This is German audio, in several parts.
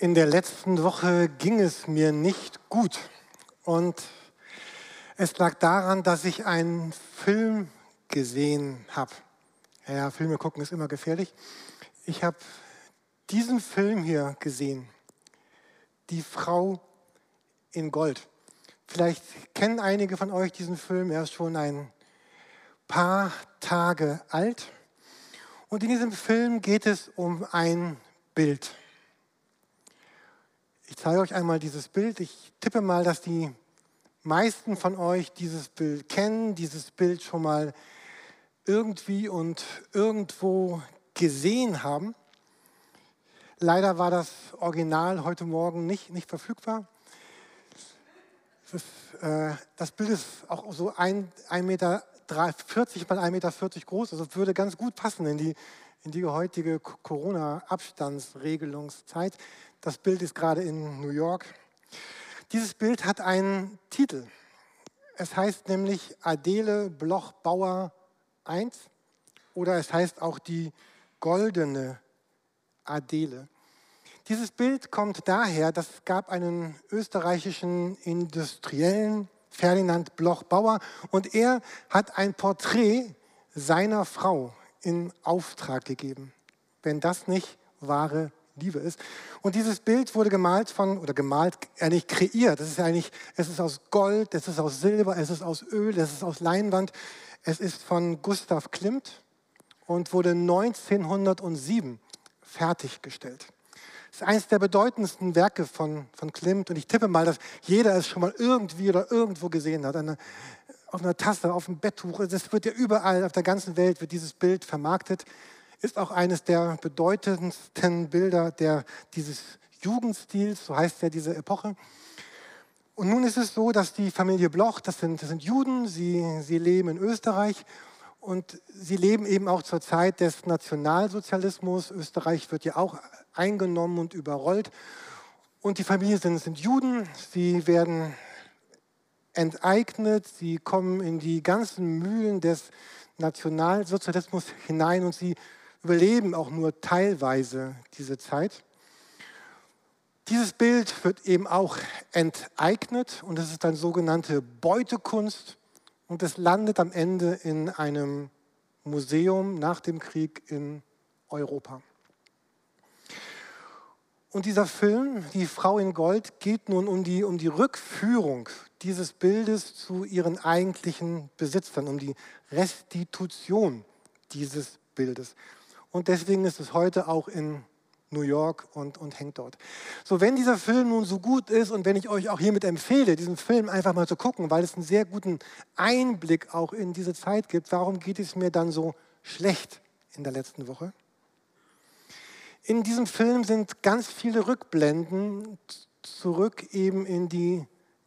In der letzten Woche ging es mir nicht gut. Und es lag daran, dass ich einen Film gesehen habe. Ja, Filme gucken ist immer gefährlich. Ich habe diesen Film hier gesehen. Die Frau in Gold. Vielleicht kennen einige von euch diesen Film. Er ist schon ein paar Tage alt. Und in diesem Film geht es um ein Bild. Ich zeige euch einmal dieses Bild. Ich tippe mal, dass die meisten von euch dieses Bild kennen, dieses Bild schon mal irgendwie und irgendwo gesehen haben. Leider war das Original heute Morgen nicht, nicht verfügbar. Das, äh, das Bild ist auch so 1,40 Meter 40 mal 1,40 Meter groß, also würde ganz gut passen in die, in die heutige Corona-Abstandsregelungszeit. Das Bild ist gerade in New York. Dieses Bild hat einen Titel. Es heißt nämlich Adele Bloch-Bauer 1 oder es heißt auch die goldene Adele. Dieses Bild kommt daher, dass es gab einen österreichischen Industriellen, Ferdinand Bloch-Bauer, und er hat ein Porträt seiner Frau in Auftrag gegeben. Wenn das nicht wahre Liebe ist. Und dieses Bild wurde gemalt von, oder gemalt, eigentlich kreiert. Es ist eigentlich, es ist aus Gold, es ist aus Silber, es ist aus Öl, es ist aus Leinwand. Es ist von Gustav Klimt und wurde 1907 fertiggestellt. Es ist eines der bedeutendsten Werke von, von Klimt und ich tippe mal, dass jeder es schon mal irgendwie oder irgendwo gesehen hat. Eine, auf einer Tasse, auf einem Betttuch. Es wird ja überall auf der ganzen Welt wird dieses Bild vermarktet ist auch eines der bedeutendsten Bilder der, dieses Jugendstils, so heißt ja diese Epoche. Und nun ist es so, dass die Familie Bloch, das sind, das sind Juden, sie, sie leben in Österreich und sie leben eben auch zur Zeit des Nationalsozialismus. Österreich wird ja auch eingenommen und überrollt. Und die Familie sind, sind Juden, sie werden enteignet, sie kommen in die ganzen Mühlen des Nationalsozialismus hinein und sie überleben auch nur teilweise diese Zeit. Dieses Bild wird eben auch enteignet und es ist dann sogenannte Beutekunst und es landet am Ende in einem Museum nach dem Krieg in Europa. Und dieser Film, Die Frau in Gold, geht nun um die, um die Rückführung dieses Bildes zu ihren eigentlichen Besitzern, um die Restitution dieses Bildes. Und deswegen ist es heute auch in New York und, und hängt dort. So, wenn dieser Film nun so gut ist und wenn ich euch auch hiermit empfehle, diesen Film einfach mal zu gucken, weil es einen sehr guten Einblick auch in diese Zeit gibt, warum geht es mir dann so schlecht in der letzten Woche? In diesem Film sind ganz viele Rückblenden zurück eben in die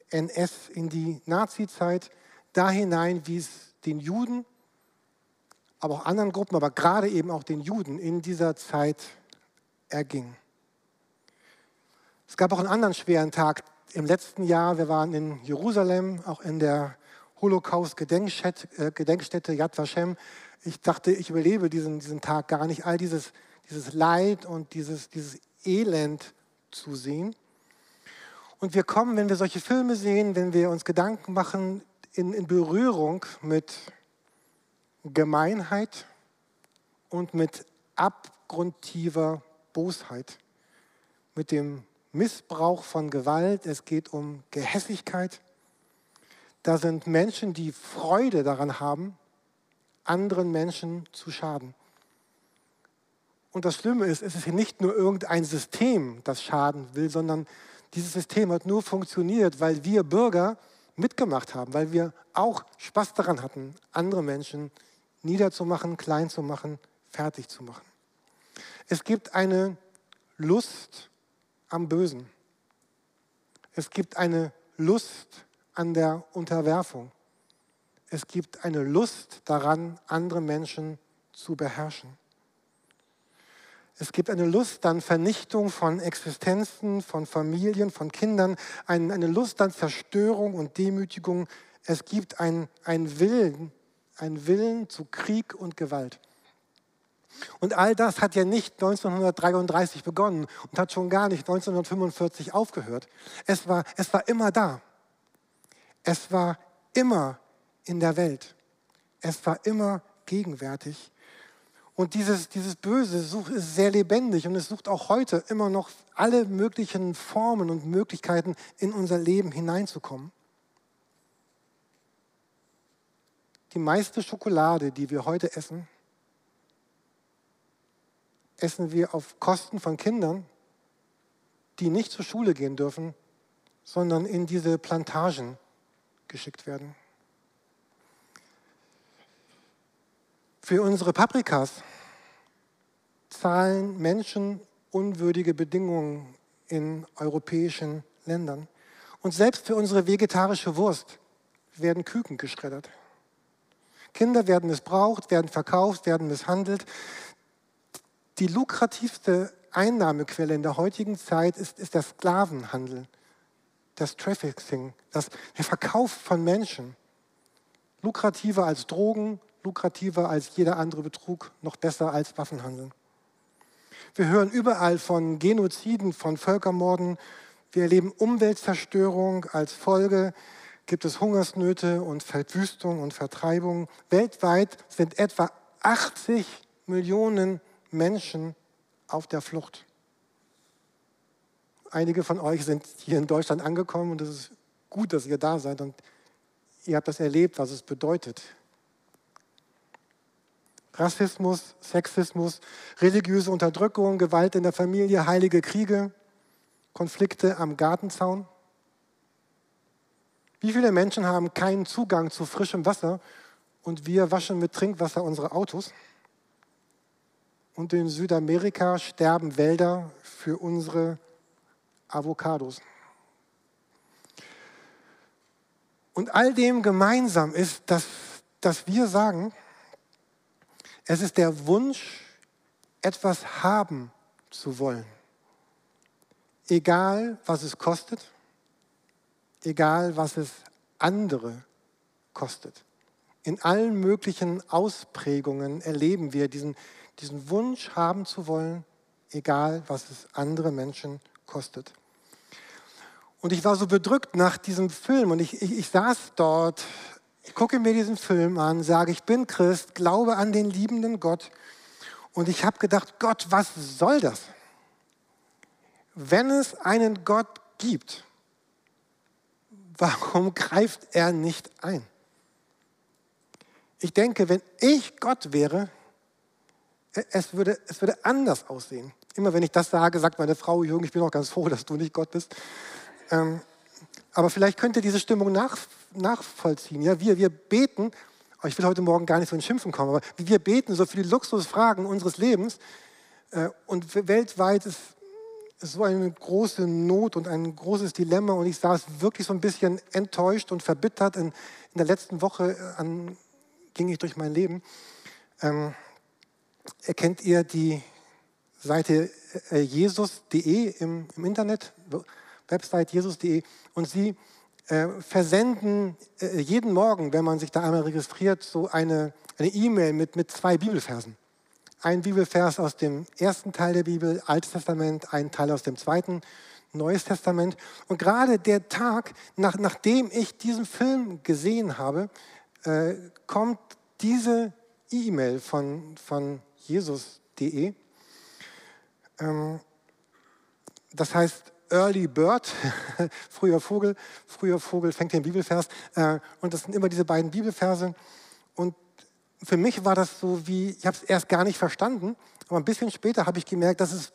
NS, in die Nazi-Zeit, da hinein, wie es den Juden aber auch anderen Gruppen, aber gerade eben auch den Juden in dieser Zeit erging. Es gab auch einen anderen schweren Tag im letzten Jahr. Wir waren in Jerusalem, auch in der Holocaust-Gedenkstätte äh, Yad Vashem. Ich dachte, ich überlebe diesen, diesen Tag gar nicht, all dieses, dieses Leid und dieses, dieses Elend zu sehen. Und wir kommen, wenn wir solche Filme sehen, wenn wir uns Gedanken machen, in, in Berührung mit Gemeinheit und mit abgrundtiefer Bosheit, mit dem Missbrauch von Gewalt. Es geht um Gehässigkeit. Da sind Menschen, die Freude daran haben, anderen Menschen zu schaden. Und das Schlimme ist, es ist nicht nur irgendein System, das schaden will, sondern dieses System hat nur funktioniert, weil wir Bürger mitgemacht haben, weil wir auch Spaß daran hatten, andere Menschen zu niederzumachen, klein zu machen, fertig zu machen. Es gibt eine Lust am Bösen. Es gibt eine Lust an der Unterwerfung. Es gibt eine Lust daran, andere Menschen zu beherrschen. Es gibt eine Lust an Vernichtung von Existenzen, von Familien, von Kindern, eine Lust an Zerstörung und Demütigung. Es gibt einen Willen ein Willen zu Krieg und Gewalt. Und all das hat ja nicht 1933 begonnen und hat schon gar nicht 1945 aufgehört. Es war, es war immer da. Es war immer in der Welt. Es war immer gegenwärtig. Und dieses, dieses Böse ist sehr lebendig und es sucht auch heute immer noch alle möglichen Formen und Möglichkeiten in unser Leben hineinzukommen. Die meiste Schokolade, die wir heute essen, essen wir auf Kosten von Kindern, die nicht zur Schule gehen dürfen, sondern in diese Plantagen geschickt werden. Für unsere Paprikas zahlen Menschen unwürdige Bedingungen in europäischen Ländern. Und selbst für unsere vegetarische Wurst werden Küken geschreddert. Kinder werden missbraucht, werden verkauft, werden misshandelt. Die lukrativste Einnahmequelle in der heutigen Zeit ist, ist der Sklavenhandel, das Trafficking, das, der Verkauf von Menschen. Lukrativer als Drogen, lukrativer als jeder andere Betrug, noch besser als Waffenhandel. Wir hören überall von Genoziden, von Völkermorden. Wir erleben Umweltzerstörung als Folge. Gibt es Hungersnöte und Verwüstung und Vertreibung. Weltweit sind etwa 80 Millionen Menschen auf der Flucht. Einige von euch sind hier in Deutschland angekommen und es ist gut, dass ihr da seid und ihr habt das erlebt, was es bedeutet. Rassismus, Sexismus, religiöse Unterdrückung, Gewalt in der Familie, heilige Kriege, Konflikte am Gartenzaun. Wie viele Menschen haben keinen Zugang zu frischem Wasser und wir waschen mit Trinkwasser unsere Autos? Und in Südamerika sterben Wälder für unsere Avocados. Und all dem gemeinsam ist, dass, dass wir sagen, es ist der Wunsch, etwas haben zu wollen. Egal, was es kostet, egal, was es andere kostet. In allen möglichen Ausprägungen erleben wir diesen, diesen Wunsch haben zu wollen, egal was es andere Menschen kostet. Und ich war so bedrückt nach diesem Film und ich, ich, ich saß dort, ich gucke mir diesen Film an, sage, ich bin Christ, glaube an den liebenden Gott und ich habe gedacht, Gott, was soll das? Wenn es einen Gott gibt, warum greift er nicht ein? Ich denke, wenn ich Gott wäre, es würde, es würde anders aussehen. Immer wenn ich das sage, sagt meine Frau, Jürgen, ich bin auch ganz froh, dass du nicht Gott bist. Ähm, aber vielleicht könnt ihr diese Stimmung nach, nachvollziehen. Ja, wir, wir beten, ich will heute Morgen gar nicht so in Schimpfen kommen, aber wir beten so für die Luxusfragen unseres Lebens. Äh, und weltweit ist, so eine große Not und ein großes Dilemma. Und ich saß wirklich so ein bisschen enttäuscht und verbittert. In, in der letzten Woche äh, an, ging ich durch mein Leben. Ähm, erkennt ihr die Seite äh, jesus.de im, im, Internet, Website jesus.de, und sie äh, versenden äh, jeden Morgen, wenn man sich da einmal registriert, so eine E-Mail e mit, mit zwei Bibelversen. Ein Bibelvers aus dem ersten Teil der Bibel, Altes Testament, ein Teil aus dem zweiten, Neues Testament. Und gerade der Tag, nach, nachdem ich diesen Film gesehen habe, äh, kommt diese E-Mail von, von jesus.de. Ähm, das heißt Early Bird, früher Vogel, früher Vogel fängt den Bibelvers. Äh, und das sind immer diese beiden Bibelverse. Und für mich war das so wie, ich habe es erst gar nicht verstanden, aber ein bisschen später habe ich gemerkt, das ist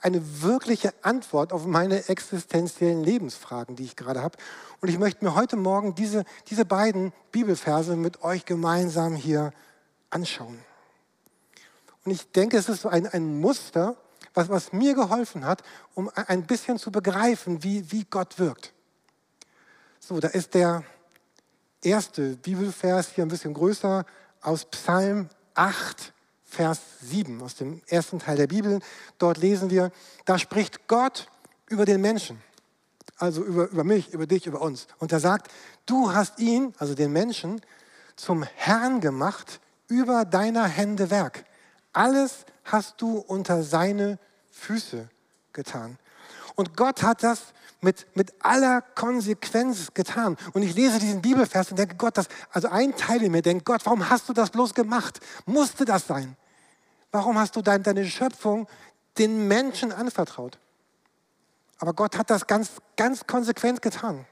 eine wirkliche Antwort auf meine existenziellen Lebensfragen, die ich gerade habe. Und ich möchte mir heute Morgen diese, diese beiden Bibelverse mit euch gemeinsam hier anschauen. Und ich denke, es ist so ein, ein Muster, was, was mir geholfen hat, um ein bisschen zu begreifen, wie, wie Gott wirkt. So, da ist der erste Bibelvers hier ein bisschen größer aus Psalm 8, Vers 7, aus dem ersten Teil der Bibel. Dort lesen wir, da spricht Gott über den Menschen, also über, über mich, über dich, über uns. Und er sagt, du hast ihn, also den Menschen, zum Herrn gemacht über deiner Hände Werk. Alles hast du unter seine Füße getan. Und Gott hat das mit, mit aller Konsequenz getan. Und ich lese diesen Bibelvers und denke, Gott, das, also ein Teil in mir denkt, Gott, warum hast du das bloß gemacht? Musste das sein? Warum hast du dein, deine Schöpfung den Menschen anvertraut? Aber Gott hat das ganz, ganz konsequent getan.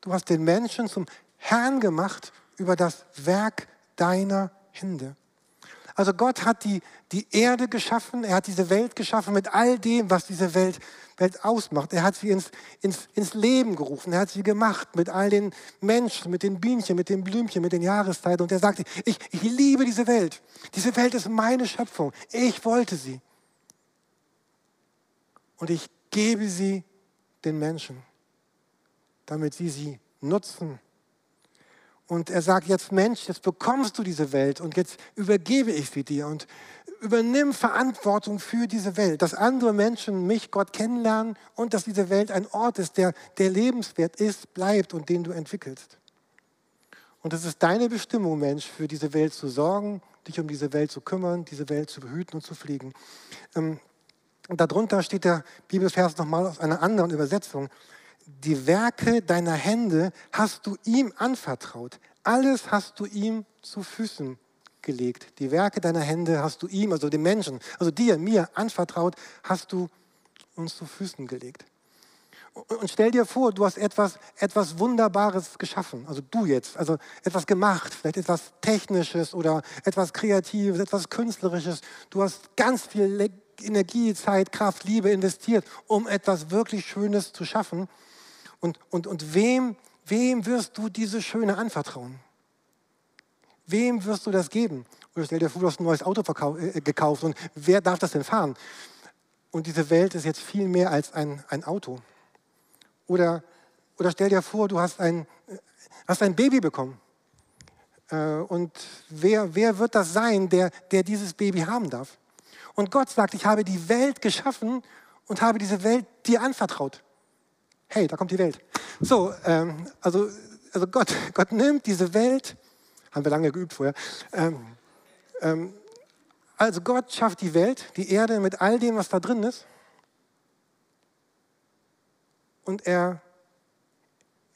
Du hast den Menschen zum Herrn gemacht über das Werk deiner Hände. Also Gott hat die, die Erde geschaffen, er hat diese Welt geschaffen mit all dem, was diese Welt, Welt ausmacht. Er hat sie ins, ins, ins Leben gerufen, er hat sie gemacht mit all den Menschen, mit den Bienchen, mit den Blümchen, mit den Jahreszeiten. Und er sagte, ich, ich liebe diese Welt. Diese Welt ist meine Schöpfung. Ich wollte sie. Und ich gebe sie den Menschen, damit sie sie nutzen und er sagt jetzt, Mensch, jetzt bekommst du diese Welt und jetzt übergebe ich sie dir und übernimm Verantwortung für diese Welt, dass andere Menschen mich, Gott kennenlernen und dass diese Welt ein Ort ist, der, der lebenswert ist, bleibt und den du entwickelst. Und es ist deine Bestimmung, Mensch, für diese Welt zu sorgen, dich um diese Welt zu kümmern, diese Welt zu behüten und zu pflegen. Ähm, und darunter steht der Bibelvers nochmal aus einer anderen Übersetzung die Werke deiner Hände hast du ihm anvertraut. Alles hast du ihm zu Füßen gelegt. Die Werke deiner Hände hast du ihm, also dem Menschen, also dir, mir anvertraut, hast du uns zu Füßen gelegt. Und stell dir vor, du hast etwas, etwas Wunderbares geschaffen, also du jetzt, also etwas gemacht, vielleicht etwas Technisches oder etwas Kreatives, etwas Künstlerisches. Du hast ganz viel Energie, Zeit, Kraft, Liebe investiert, um etwas wirklich Schönes zu schaffen. Und, und, und wem, wem wirst du diese Schöne anvertrauen? Wem wirst du das geben? Oder stell dir vor, du hast ein neues Auto äh, gekauft und wer darf das denn fahren? Und diese Welt ist jetzt viel mehr als ein, ein Auto. Oder, oder stell dir vor, du hast ein, hast ein Baby bekommen. Äh, und wer, wer wird das sein, der, der dieses Baby haben darf? Und Gott sagt, ich habe die Welt geschaffen und habe diese Welt dir anvertraut hey, da kommt die Welt. So, ähm, also, also Gott, Gott nimmt diese Welt, haben wir lange geübt vorher, ähm, ähm, also Gott schafft die Welt, die Erde mit all dem, was da drin ist. Und er,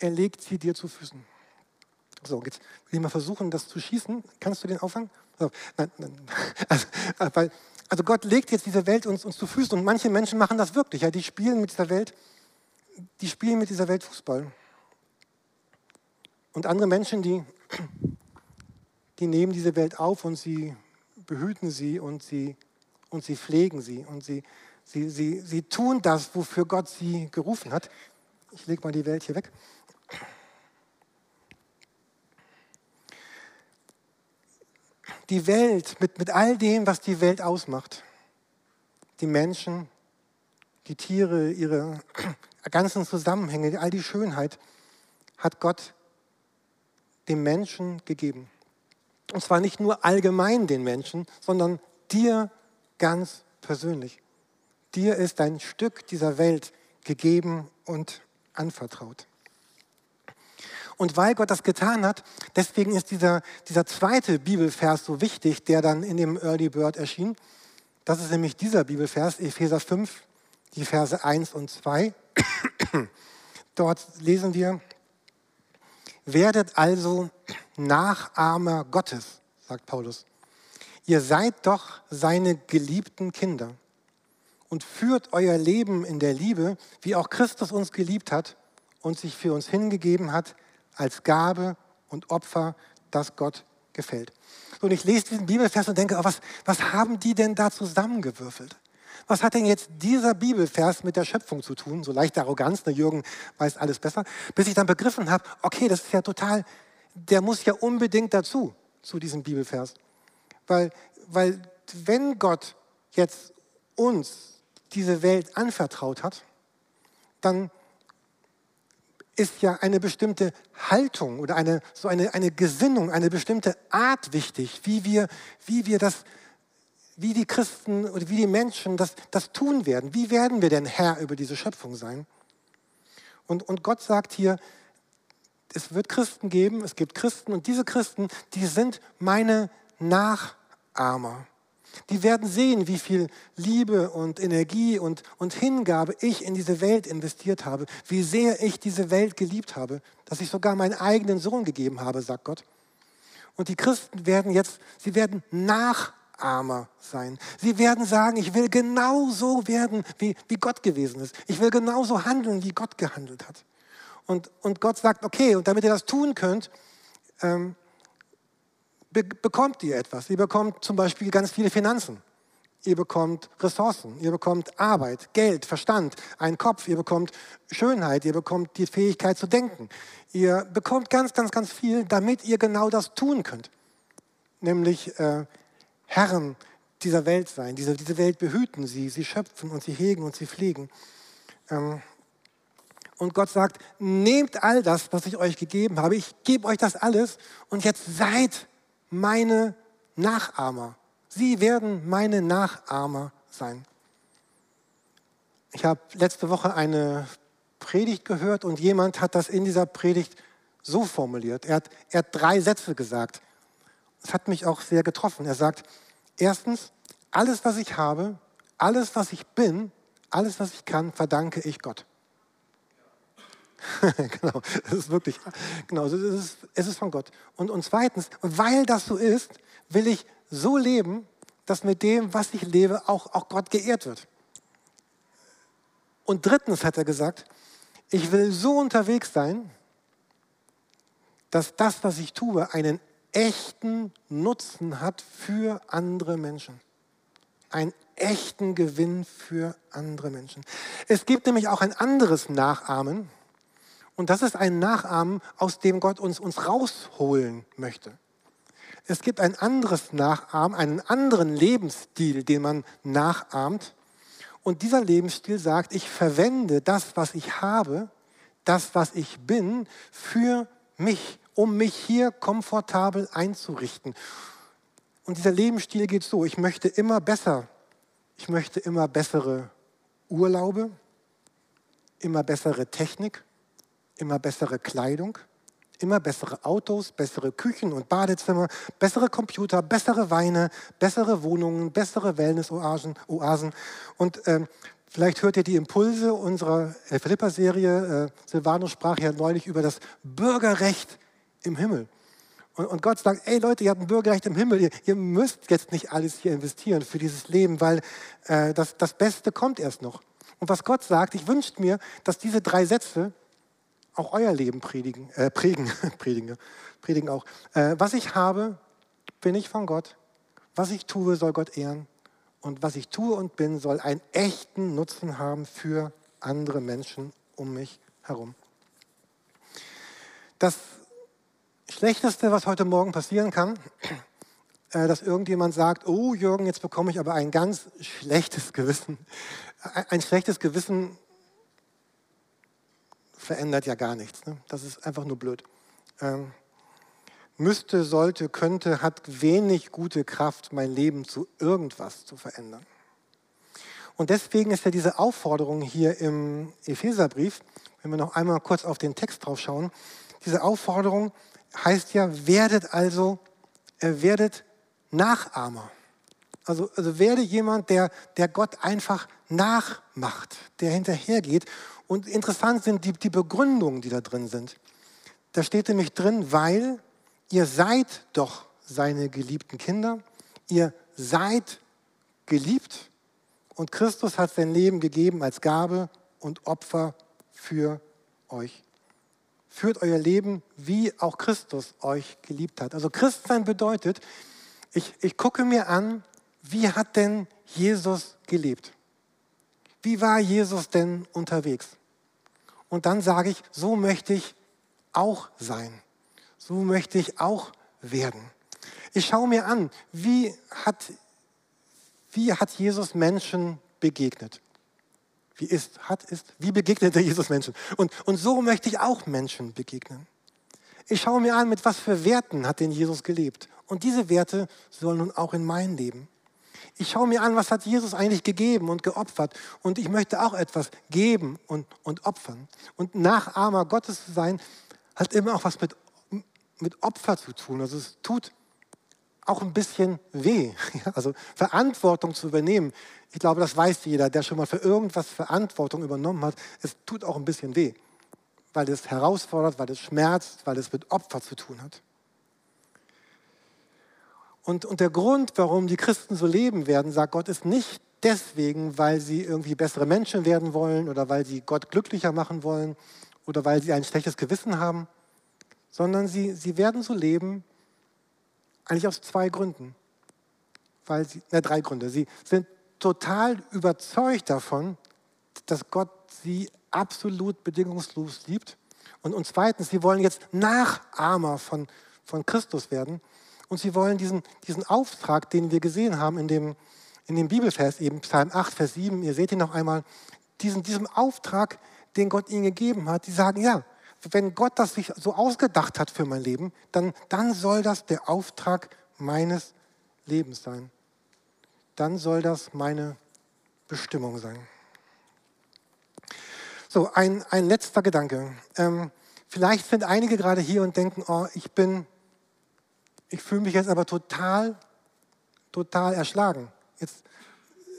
er legt sie dir zu Füßen. So, jetzt will ich mal versuchen, das zu schießen. Kannst du den auffangen? So, nein, nein. Also, weil, also Gott legt jetzt diese Welt uns, uns zu Füßen und manche Menschen machen das wirklich. Ja, die spielen mit dieser Welt die spielen mit dieser Welt Fußball. Und andere Menschen, die, die nehmen diese Welt auf und sie behüten sie und sie, und sie pflegen sie und sie, sie, sie, sie tun das, wofür Gott sie gerufen hat. Ich lege mal die Welt hier weg. Die Welt mit, mit all dem, was die Welt ausmacht, die Menschen, die Tiere, ihre ganzen Zusammenhänge, all die Schönheit hat Gott dem Menschen gegeben. Und zwar nicht nur allgemein den Menschen, sondern dir ganz persönlich. Dir ist ein Stück dieser Welt gegeben und anvertraut. Und weil Gott das getan hat, deswegen ist dieser, dieser zweite Bibelvers so wichtig, der dann in dem Early Bird erschien. Das ist nämlich dieser Bibelvers, Epheser 5, die Verse 1 und 2. Dort lesen wir, werdet also Nachahmer Gottes, sagt Paulus. Ihr seid doch seine geliebten Kinder und führt euer Leben in der Liebe, wie auch Christus uns geliebt hat und sich für uns hingegeben hat als Gabe und Opfer, das Gott gefällt. Und ich lese diesen Bibelvers und denke, oh, was, was haben die denn da zusammengewürfelt? Was hat denn jetzt dieser Bibelvers mit der Schöpfung zu tun? So leichte Arroganz, der Jürgen weiß alles besser. Bis ich dann begriffen habe, okay, das ist ja total, der muss ja unbedingt dazu, zu diesem Bibelvers. Weil, weil wenn Gott jetzt uns diese Welt anvertraut hat, dann ist ja eine bestimmte Haltung oder eine, so eine, eine Gesinnung, eine bestimmte Art wichtig, wie wir, wie wir das wie die Christen oder wie die Menschen das, das tun werden. Wie werden wir denn Herr über diese Schöpfung sein? Und, und Gott sagt hier, es wird Christen geben, es gibt Christen und diese Christen, die sind meine Nachahmer. Die werden sehen, wie viel Liebe und Energie und, und Hingabe ich in diese Welt investiert habe, wie sehr ich diese Welt geliebt habe, dass ich sogar meinen eigenen Sohn gegeben habe, sagt Gott. Und die Christen werden jetzt, sie werden Nachahmer sein. Sie werden sagen, ich will genauso werden, wie, wie Gott gewesen ist. Ich will genauso handeln, wie Gott gehandelt hat. Und, und Gott sagt, okay, und damit ihr das tun könnt, ähm, be bekommt ihr etwas. Ihr bekommt zum Beispiel ganz viele Finanzen. Ihr bekommt Ressourcen, ihr bekommt Arbeit, Geld, Verstand, einen Kopf, ihr bekommt Schönheit, ihr bekommt die Fähigkeit zu denken. Ihr bekommt ganz, ganz, ganz viel, damit ihr genau das tun könnt. Nämlich äh, Herren dieser Welt sein, diese, diese Welt behüten sie, sie schöpfen und sie hegen und sie pflegen. Ähm, und Gott sagt, nehmt all das, was ich euch gegeben habe, ich gebe euch das alles und jetzt seid meine Nachahmer. Sie werden meine Nachahmer sein. Ich habe letzte Woche eine Predigt gehört und jemand hat das in dieser Predigt so formuliert. Er hat, er hat drei Sätze gesagt. Das hat mich auch sehr getroffen. Er sagt, erstens, alles, was ich habe, alles, was ich bin, alles, was ich kann, verdanke ich Gott. genau, es ist wirklich, genau, es ist, es ist von Gott. Und, und zweitens, weil das so ist, will ich so leben, dass mit dem, was ich lebe, auch, auch Gott geehrt wird. Und drittens hat er gesagt, ich will so unterwegs sein, dass das, was ich tue, einen echten Nutzen hat für andere Menschen. Einen echten Gewinn für andere Menschen. Es gibt nämlich auch ein anderes Nachahmen, und das ist ein Nachahmen, aus dem Gott uns, uns rausholen möchte. Es gibt ein anderes Nachahmen, einen anderen Lebensstil, den man nachahmt. Und dieser Lebensstil sagt, ich verwende das, was ich habe, das, was ich bin, für mich, um mich hier komfortabel einzurichten. Und dieser Lebensstil geht so, ich möchte immer besser, ich möchte immer bessere Urlaube, immer bessere Technik, immer bessere Kleidung, immer bessere Autos, bessere Küchen und Badezimmer, bessere Computer, bessere Weine, bessere Wohnungen, bessere Wellness-Oasen. Oasen. Und ähm, vielleicht hört ihr die Impulse unserer äh, Philippa-Serie. Äh, Silvano sprach ja neulich über das Bürgerrecht im Himmel. Und, Gott sagt, ey Leute, ihr habt ein Bürgerrecht im Himmel, ihr, ihr müsst jetzt nicht alles hier investieren für dieses Leben, weil äh, das, das Beste kommt erst noch. Und was Gott sagt, ich wünsche mir, dass diese drei Sätze auch euer Leben predigen, äh, prägen, predigen, predigen auch. Äh, was ich habe, bin ich von Gott. Was ich tue, soll Gott ehren. Und was ich tue und bin, soll einen echten Nutzen haben für andere Menschen um mich herum. Das Schlechteste, was heute Morgen passieren kann, äh, dass irgendjemand sagt, oh Jürgen, jetzt bekomme ich aber ein ganz schlechtes Gewissen. Ein schlechtes Gewissen verändert ja gar nichts. Ne? Das ist einfach nur blöd. Ähm, müsste, sollte, könnte, hat wenig gute Kraft, mein Leben zu irgendwas zu verändern. Und deswegen ist ja diese Aufforderung hier im Epheserbrief, wenn wir noch einmal kurz auf den Text drauf schauen, diese Aufforderung heißt ja, werdet also, äh, werdet Nachahmer. Also, also werde jemand, der, der Gott einfach nachmacht, der hinterhergeht und interessant sind die, die Begründungen, die da drin sind. Da steht nämlich drin, weil ihr seid doch seine geliebten Kinder, ihr seid geliebt und Christus hat sein Leben gegeben als Gabe und Opfer für euch. Führt euer Leben, wie auch Christus euch geliebt hat. Also Christsein bedeutet, ich, ich gucke mir an, wie hat denn Jesus gelebt? Wie war Jesus denn unterwegs? Und dann sage ich, so möchte ich auch sein. So möchte ich auch werden. Ich schaue mir an, wie hat, wie hat Jesus Menschen begegnet? Wie ist, hat, ist, wie begegnete Jesus Menschen? Und, und so möchte ich auch Menschen begegnen. Ich schaue mir an, mit was für Werten hat denn Jesus gelebt? Und diese Werte sollen nun auch in mein Leben ich schaue mir an, was hat Jesus eigentlich gegeben und geopfert. Und ich möchte auch etwas geben und, und opfern. Und Nachahmer Gottes zu sein, hat immer auch was mit, mit Opfer zu tun. Also es tut auch ein bisschen weh. Also Verantwortung zu übernehmen. Ich glaube, das weiß jeder, der schon mal für irgendwas Verantwortung übernommen hat. Es tut auch ein bisschen weh, weil es herausfordert, weil es schmerzt, weil es mit Opfer zu tun hat. Und, und der Grund, warum die Christen so leben werden, sagt Gott, ist nicht deswegen, weil sie irgendwie bessere Menschen werden wollen oder weil sie Gott glücklicher machen wollen oder weil sie ein schlechtes Gewissen haben, sondern sie, sie werden so leben, eigentlich aus zwei Gründen. Weil sie, ne, drei Gründe. Sie sind total überzeugt davon, dass Gott sie absolut bedingungslos liebt. Und, und zweitens, sie wollen jetzt Nachahmer von, von Christus werden. Und sie wollen diesen, diesen Auftrag, den wir gesehen haben in dem, in dem Bibelvers, eben Psalm 8, Vers 7, ihr seht ihn noch einmal, diesen, diesem Auftrag, den Gott ihnen gegeben hat, die sagen, ja, wenn Gott das sich so ausgedacht hat für mein Leben, dann, dann soll das der Auftrag meines Lebens sein. Dann soll das meine Bestimmung sein. So, ein, ein letzter Gedanke. Ähm, vielleicht sind einige gerade hier und denken, oh, ich bin, ich fühle mich jetzt aber total, total erschlagen. Jetzt,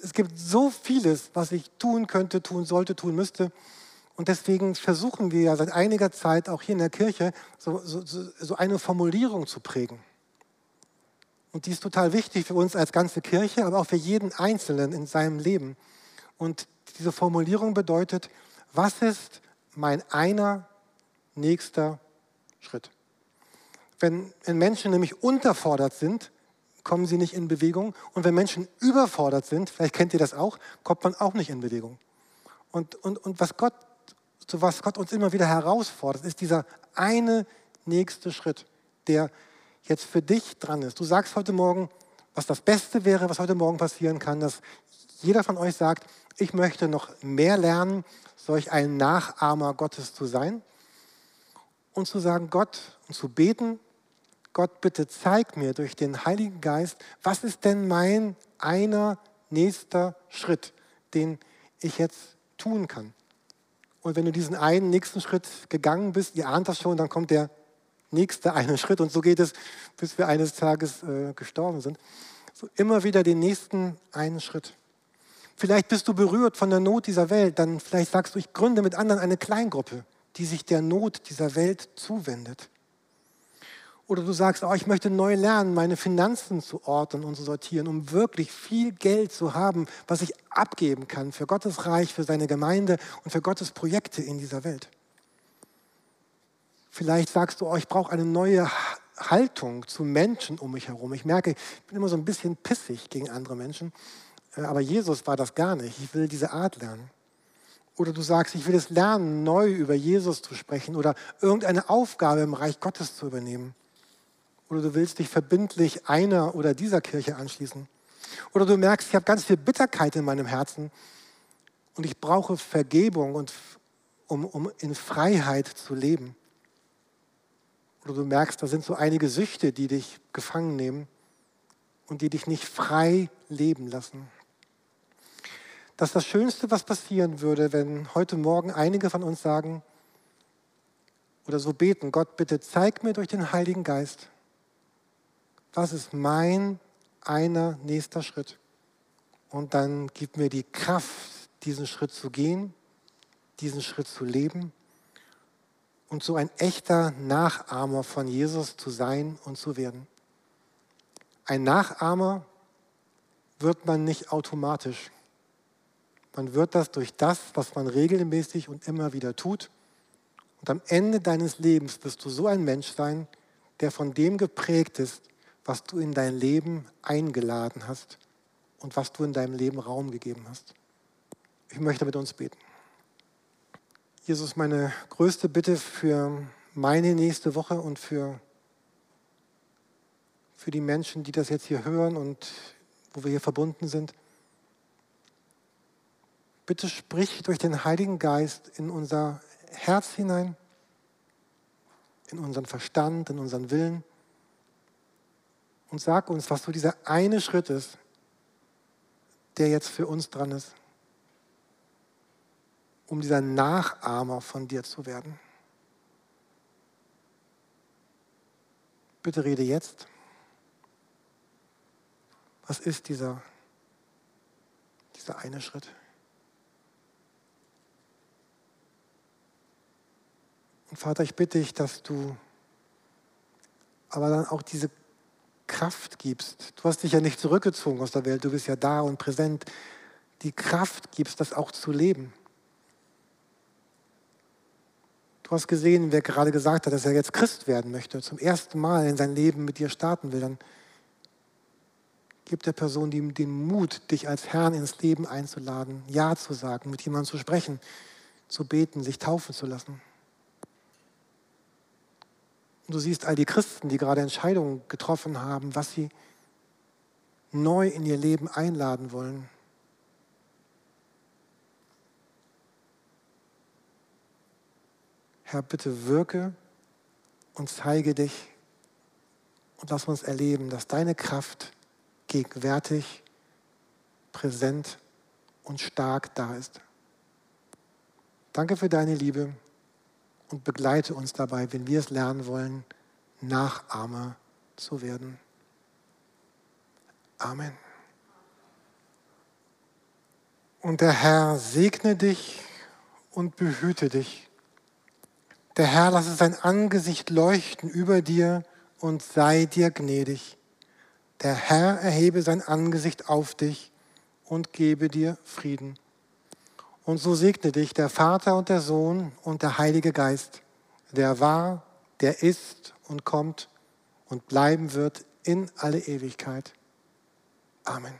es gibt so vieles, was ich tun könnte, tun sollte, tun müsste. Und deswegen versuchen wir ja seit einiger Zeit auch hier in der Kirche so, so, so eine Formulierung zu prägen. Und die ist total wichtig für uns als ganze Kirche, aber auch für jeden Einzelnen in seinem Leben. Und diese Formulierung bedeutet, was ist mein einer nächster Schritt? Wenn, wenn Menschen nämlich unterfordert sind, kommen sie nicht in Bewegung. Und wenn Menschen überfordert sind, vielleicht kennt ihr das auch, kommt man auch nicht in Bewegung. Und, und, und was Gott zu was Gott uns immer wieder herausfordert, ist dieser eine nächste Schritt, der jetzt für dich dran ist. Du sagst heute Morgen, was das Beste wäre, was heute Morgen passieren kann, dass jeder von euch sagt, ich möchte noch mehr lernen, solch ein Nachahmer Gottes zu sein und zu sagen, Gott, und zu beten, Gott, bitte zeig mir durch den Heiligen Geist, was ist denn mein einer nächster Schritt, den ich jetzt tun kann. Und wenn du diesen einen nächsten Schritt gegangen bist, ihr ahnt das schon, dann kommt der nächste eine Schritt. Und so geht es, bis wir eines Tages äh, gestorben sind. So immer wieder den nächsten einen Schritt. Vielleicht bist du berührt von der Not dieser Welt. Dann vielleicht sagst du, ich gründe mit anderen eine Kleingruppe, die sich der Not dieser Welt zuwendet. Oder du sagst, oh, ich möchte neu lernen, meine Finanzen zu ordnen und zu sortieren, um wirklich viel Geld zu haben, was ich abgeben kann für Gottes Reich, für seine Gemeinde und für Gottes Projekte in dieser Welt. Vielleicht sagst du, oh, ich brauche eine neue Haltung zu Menschen um mich herum. Ich merke, ich bin immer so ein bisschen pissig gegen andere Menschen, äh, aber Jesus war das gar nicht. Ich will diese Art lernen. Oder du sagst, ich will es lernen, neu über Jesus zu sprechen oder irgendeine Aufgabe im Reich Gottes zu übernehmen. Oder du willst dich verbindlich einer oder dieser Kirche anschließen. Oder du merkst, ich habe ganz viel Bitterkeit in meinem Herzen und ich brauche Vergebung, und, um, um in Freiheit zu leben. Oder du merkst, da sind so einige Süchte, die dich gefangen nehmen und die dich nicht frei leben lassen. Das ist das Schönste, was passieren würde, wenn heute Morgen einige von uns sagen oder so beten, Gott, bitte zeig mir durch den Heiligen Geist, was ist mein einer nächster Schritt? Und dann gib mir die Kraft, diesen Schritt zu gehen, diesen Schritt zu leben und so ein echter Nachahmer von Jesus zu sein und zu werden. Ein Nachahmer wird man nicht automatisch. Man wird das durch das, was man regelmäßig und immer wieder tut. Und am Ende deines Lebens wirst du so ein Mensch sein, der von dem geprägt ist, was du in dein Leben eingeladen hast und was du in deinem Leben Raum gegeben hast. Ich möchte mit uns beten. Jesus, meine größte Bitte für meine nächste Woche und für, für die Menschen, die das jetzt hier hören und wo wir hier verbunden sind. Bitte sprich durch den Heiligen Geist in unser Herz hinein, in unseren Verstand, in unseren Willen und sag uns, was so dieser eine Schritt ist, der jetzt für uns dran ist, um dieser Nachahmer von dir zu werden. Bitte rede jetzt. Was ist dieser, dieser eine Schritt? Und Vater, ich bitte dich, dass du aber dann auch diese Kraft gibst. Du hast dich ja nicht zurückgezogen aus der Welt, du bist ja da und präsent. Die Kraft gibst, das auch zu leben. Du hast gesehen, wer gerade gesagt hat, dass er jetzt Christ werden möchte, zum ersten Mal in sein Leben mit dir starten will, dann gib der Person den Mut, dich als Herrn ins Leben einzuladen, Ja zu sagen, mit jemandem zu sprechen, zu beten, sich taufen zu lassen. Und du siehst all die Christen, die gerade Entscheidungen getroffen haben, was sie neu in ihr Leben einladen wollen. Herr, bitte wirke und zeige dich und lass uns erleben, dass deine Kraft gegenwärtig, präsent und stark da ist. Danke für deine Liebe und begleite uns dabei, wenn wir es lernen wollen, Nachahmer zu werden. Amen. Und der Herr segne dich und behüte dich. Der Herr lasse sein Angesicht leuchten über dir und sei dir gnädig. Der Herr erhebe sein Angesicht auf dich und gebe dir Frieden. Und so segne dich der Vater und der Sohn und der Heilige Geist, der war, der ist und kommt und bleiben wird in alle Ewigkeit. Amen.